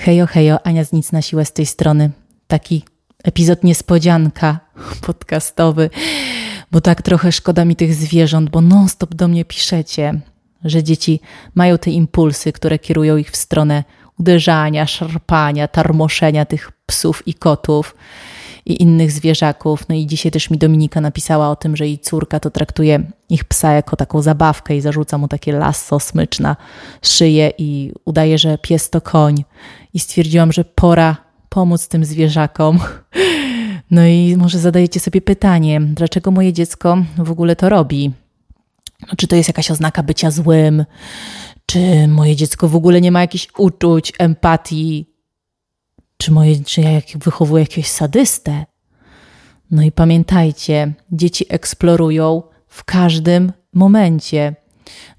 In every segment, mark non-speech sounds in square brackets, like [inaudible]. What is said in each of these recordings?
Hejo, hejo, Ania z Nic na Siłę z tej strony. Taki epizod niespodzianka [laughs] podcastowy, bo tak trochę szkoda mi tych zwierząt, bo non-stop do mnie piszecie, że dzieci mają te impulsy, które kierują ich w stronę uderzania, szarpania, tarmoszenia tych psów i kotów i innych zwierzaków. No i dzisiaj też mi Dominika napisała o tym, że jej córka to traktuje ich psa jako taką zabawkę i zarzuca mu takie lasso, smycz na szyję i udaje, że pies to koń. I stwierdziłam, że pora pomóc tym zwierzakom. [laughs] No i może zadajecie sobie pytanie, dlaczego moje dziecko w ogóle to robi? No, czy to jest jakaś oznaka bycia złym? Czy moje dziecko w ogóle nie ma jakichś uczuć, empatii, czy, moje, czy ja wychowuję jakiegoś sadystę? No i pamiętajcie, dzieci eksplorują w każdym momencie.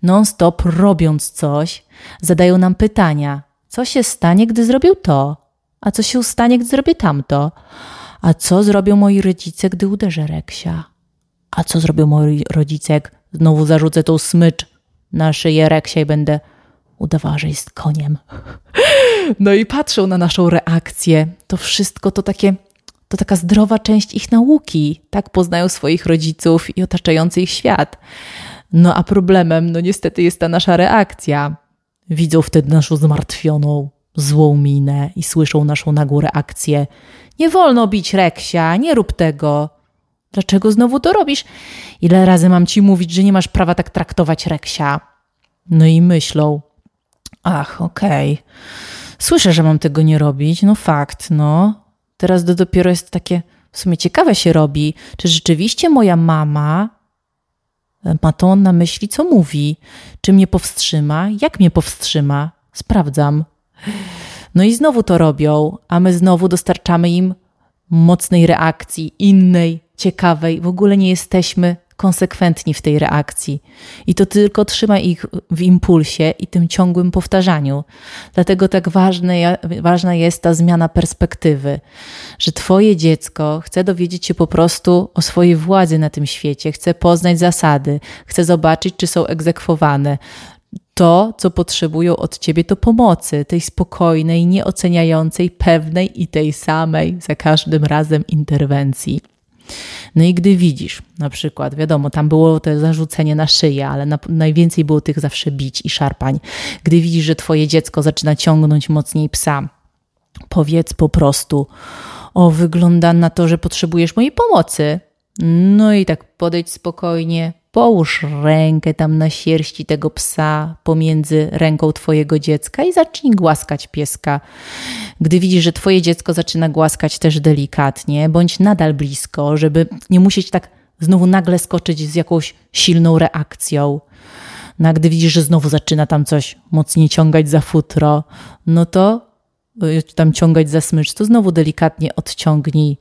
Non-stop robiąc coś, zadają nam pytania: co się stanie, gdy zrobił to? A co się stanie, gdy zrobię tamto? A co zrobią moi rodzice, gdy uderzę Reksia? A co zrobią moi rodzice, jak znowu zarzucę tą smycz na szyję Reksia i będę udawała, że jest koniem. [laughs] No i patrzą na naszą reakcję. To wszystko to takie, to taka zdrowa część ich nauki. Tak poznają swoich rodziców i otaczający ich świat. No a problemem, no niestety, jest ta nasza reakcja. Widzą wtedy naszą zmartwioną, złą minę i słyszą naszą nagłą reakcję. Nie wolno bić Reksia, nie rób tego. Dlaczego znowu to robisz? Ile razy mam ci mówić, że nie masz prawa tak traktować Reksia? No i myślą, Ach, okej. Okay. Słyszę, że mam tego nie robić. No fakt, no. Teraz to dopiero jest takie w sumie ciekawe się robi, czy rzeczywiście moja mama e, ma to na myśli, co mówi, czy mnie powstrzyma, jak mnie powstrzyma. Sprawdzam. No i znowu to robią, a my znowu dostarczamy im mocnej reakcji, innej, ciekawej. W ogóle nie jesteśmy konsekwentni w tej reakcji. I to tylko trzyma ich w impulsie i tym ciągłym powtarzaniu. Dlatego tak ważne, ważna jest ta zmiana perspektywy, że Twoje dziecko chce dowiedzieć się po prostu o swojej władzy na tym świecie, chce poznać zasady, chce zobaczyć, czy są egzekwowane. To, co potrzebują od ciebie, to pomocy, tej spokojnej, nieoceniającej, pewnej i tej samej za każdym razem interwencji. No i gdy widzisz, na przykład, wiadomo, tam było to zarzucenie na szyję, ale na, najwięcej było tych zawsze bić i szarpań. Gdy widzisz, że twoje dziecko zaczyna ciągnąć mocniej psa, powiedz po prostu: O, wygląda na to, że potrzebujesz mojej pomocy. No i tak podejdź spokojnie, Połóż rękę tam na sierści tego psa pomiędzy ręką twojego dziecka i zacznij głaskać pieska. Gdy widzisz, że twoje dziecko zaczyna głaskać też delikatnie, bądź nadal blisko, żeby nie musieć tak znowu nagle skoczyć z jakąś silną reakcją. No a gdy widzisz, że znowu zaczyna tam coś mocniej ciągać za futro, no to y, tam ciągać za smycz, to znowu delikatnie odciągnij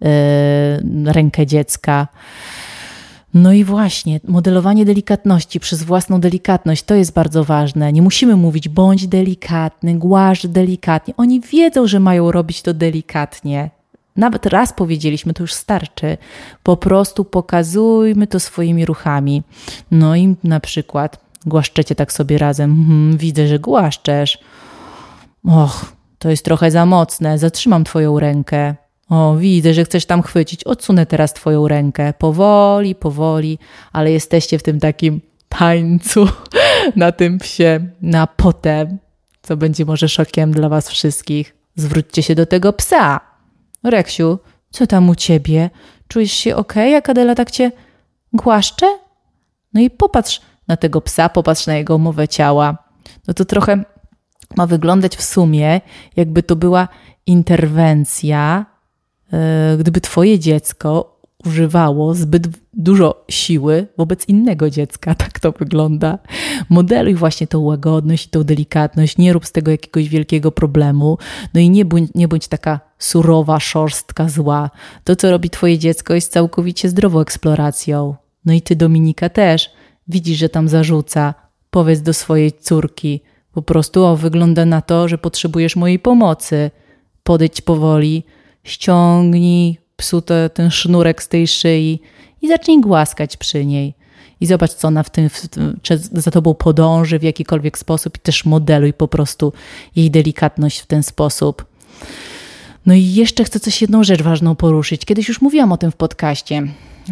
yy, rękę dziecka. No i właśnie, modelowanie delikatności przez własną delikatność to jest bardzo ważne. Nie musimy mówić bądź delikatny, głaszcz delikatnie. Oni wiedzą, że mają robić to delikatnie. Nawet raz powiedzieliśmy, to już starczy. Po prostu pokazujmy to swoimi ruchami. No i na przykład głaszczecie tak sobie razem. Hmm, widzę, że głaszczesz. Och, to jest trochę za mocne. Zatrzymam twoją rękę. O, widzę, że chcesz tam chwycić. Odsunę teraz Twoją rękę. Powoli, powoli, ale jesteście w tym takim tańcu [laughs] na tym psie, na potem, co będzie może szokiem dla Was wszystkich. Zwróćcie się do tego psa. Reksiu, co tam u ciebie? Czujesz się ok, jak Adela tak cię głaszcze? No i popatrz na tego psa, popatrz na jego mowę ciała. No to trochę ma wyglądać w sumie, jakby to była interwencja gdyby Twoje dziecko używało zbyt dużo siły wobec innego dziecka. [laughs] Tak to wygląda. Modeluj właśnie tą łagodność i tą delikatność. Nie rób z tego jakiegoś wielkiego problemu. No i nie bądź, nie bądź taka surowa, szorstka, zła. To, co robi Twoje dziecko, jest całkowicie zdrową eksploracją. No i Ty, Dominika, też widzisz, że tam zarzuca. Powiedz do swojej córki po prostu: O, wygląda na to, że potrzebujesz mojej pomocy. Podejdź powoli ściągnij psu te, ten sznurek z tej szyi i zacznij głaskać przy niej. i zobacz, co ona w tym, w tym czy za tobą podąży w jakikolwiek sposób i też modeluj po prostu jej delikatność w ten sposób. No i jeszcze chcę coś jedną rzecz ważną poruszyć. Kiedyś już mówiłam o tym w podcaście,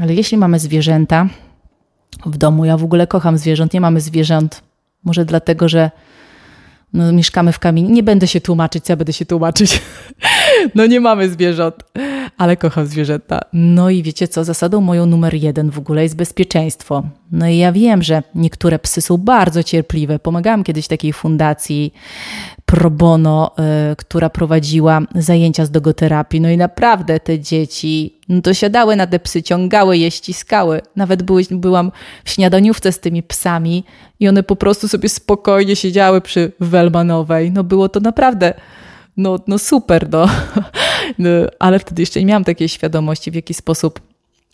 ale jeśli mamy zwierzęta w domu, ja w ogóle kocham zwierząt, nie mamy zwierząt, może dlatego, że no, mieszkamy w kamieniu. Nie będę się tłumaczyć, ja będę się tłumaczyć. [laughs] No nie mamy zwierząt, ale kocham zwierzęta. No i wiecie co, zasadą moją numer jeden w ogóle jest bezpieczeństwo. No i ja wiem, że niektóre psy są bardzo cierpliwe. Pomagałam kiedyś takiej fundacji pro bono, y, która prowadziła zajęcia z dogoterapii. No i naprawdę te dzieci no to siadały na te psy, ciągały je, ściskały. Nawet były, byłam w śniadaniówce z tymi psami i one po prostu sobie spokojnie siedziały przy Welmanowej. No było to naprawdę no, no super, no. [laughs] no. Ale wtedy jeszcze nie miałam takiej świadomości, w jaki sposób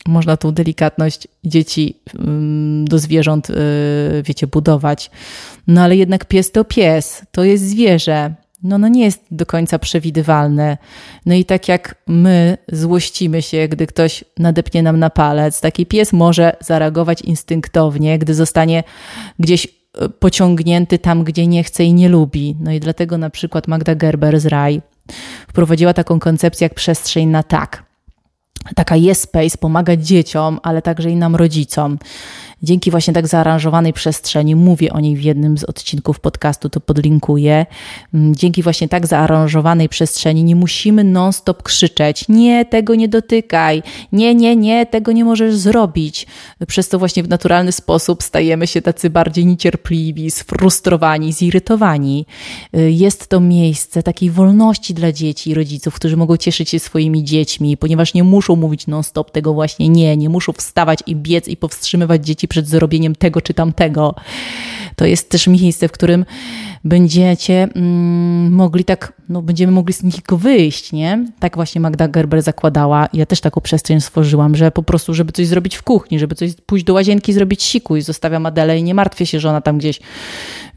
można tą delikatność dzieci mm, do zwierząt, y, wiecie, budować. No ale jednak pies to pies, to jest zwierzę. No, no nie jest do końca przewidywalne. No i tak jak my złościmy się, gdy ktoś nadepnie nam na palec, taki pies może zareagować instynktownie, gdy zostanie gdzieś pociągnięty tam, gdzie nie chce i nie lubi. No i dlatego na przykład Magda Gerber z RAI wprowadziła taką koncepcję jak przestrzeń na tak taka jest space pomagać dzieciom, ale także i nam rodzicom dzięki właśnie tak zaaranżowanej przestrzeni, mówię o niej w jednym z odcinków podcastu, to podlinkuję, mm, dzięki właśnie tak zaaranżowanej przestrzeni nie musimy non-stop krzyczeć, nie, tego nie dotykaj, nie, nie, nie, tego nie możesz zrobić. Przez to właśnie w naturalny sposób stajemy się tacy bardziej niecierpliwi, sfrustrowani, zirytowani. Y, jest to miejsce takiej wolności dla dzieci i rodziców, którzy mogą cieszyć się swoimi dziećmi, ponieważ nie muszą mówić non-stop tego właśnie nie, nie muszą wstawać i biec i powstrzymywać dzieci przed zrobieniem tego czy tamtego. To jest też miejsce, w którym będziecie mm, mogli tak, no będziemy mogli z niego wyjść, nie? Tak właśnie Magda Gerber zakładała. Ja też taką przestrzeń stworzyłam, że po prostu, żeby coś zrobić w kuchni, żeby coś pójść do łazienki, zrobić siku i zostawiam Adelę i nie martwię się, że ona tam gdzieś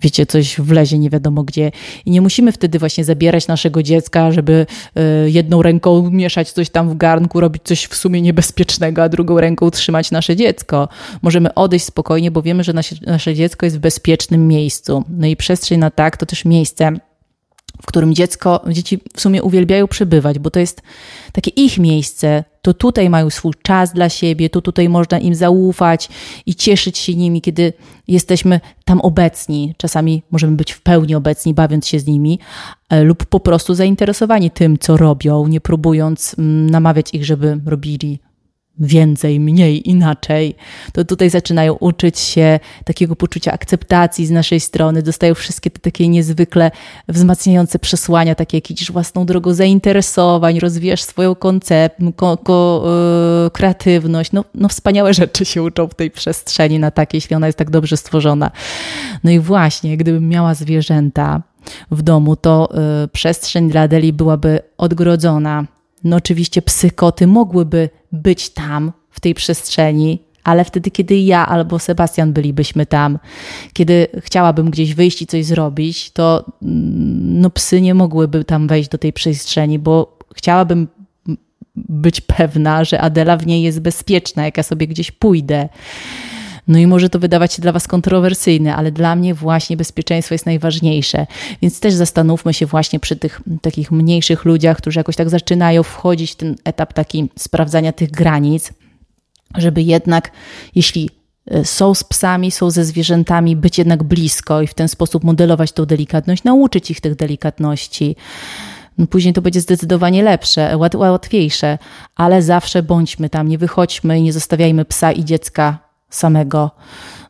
wiecie, coś wlezie nie wiadomo gdzie. I nie musimy wtedy właśnie zabierać naszego dziecka, żeby e, jedną ręką mieszać coś tam w garnku, robić coś w sumie niebezpiecznego, a drugą ręką trzymać nasze dziecko. Możemy odejść spokojnie, bo wiemy, że nasze, nasze dziecko jest w bezpiecznym miejscu. No i przestrzeń na tak to też miejsce, w którym dziecko, dzieci w sumie uwielbiają przebywać, bo to jest takie ich miejsce. To tutaj mają swój czas dla siebie, to tutaj można im zaufać i cieszyć się nimi, kiedy jesteśmy tam obecni. Czasami możemy być w pełni obecni, bawiąc się z nimi, e, lub po prostu zainteresowani tym, co robią, nie próbując mm, namawiać ich, żeby robili więcej, mniej, inaczej, to tutaj zaczynają uczyć się takiego poczucia akceptacji z naszej strony, dostają wszystkie te takie niezwykle wzmacniające przesłania, takie jak idziesz własną drogą zainteresowań, rozwijasz swoją koncept, ko, ko, yy, kreatywność, no, no wspaniałe rzeczy się uczą w tej przestrzeni na takiej, jeśli ona jest tak dobrze stworzona. No i właśnie, gdybym miała zwierzęta w domu, to yy, przestrzeń dla Adeli byłaby odgrodzona no oczywiście psykoty mogłyby być tam, w tej przestrzeni, ale wtedy, kiedy ja albo Sebastian bylibyśmy tam, kiedy chciałabym gdzieś wyjść i coś zrobić, to mm, no, psy nie mogłyby tam wejść do tej przestrzeni, bo chciałabym być pewna, że Adela w niej jest bezpieczna, jak ja sobie gdzieś pójdę. No i może to wydawać się dla Was kontrowersyjne, ale dla mnie właśnie bezpieczeństwo jest najważniejsze. Więc też zastanówmy się właśnie przy tych takich mniejszych ludziach, którzy jakoś tak zaczynają wchodzić w ten etap taki sprawdzania tych granic, żeby jednak, jeśli e, są z psami, są ze zwierzętami, być jednak blisko i w ten sposób modelować tą delikatność, nauczyć ich tych delikatności. No później to będzie zdecydowanie lepsze, łatwiejsze, ale zawsze bądźmy tam, nie wychodźmy i nie zostawiajmy psa i dziecka samego.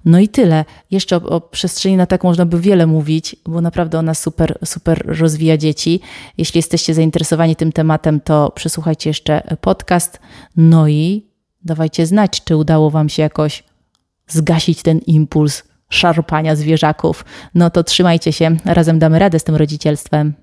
No i tyle. Jeszcze o, o, przestrzeni na tak można by wiele mówić, bo naprawdę ona super, super rozwija dzieci. Jeśli jesteście zainteresowani tym tematem, to przesłuchajcie jeszcze podcast. No i dawajcie znać, czy udało Wam się jakoś zgasić ten impuls szarpania zwierzaków. No to trzymajcie się, razem damy radę z tym rodzicielstwem.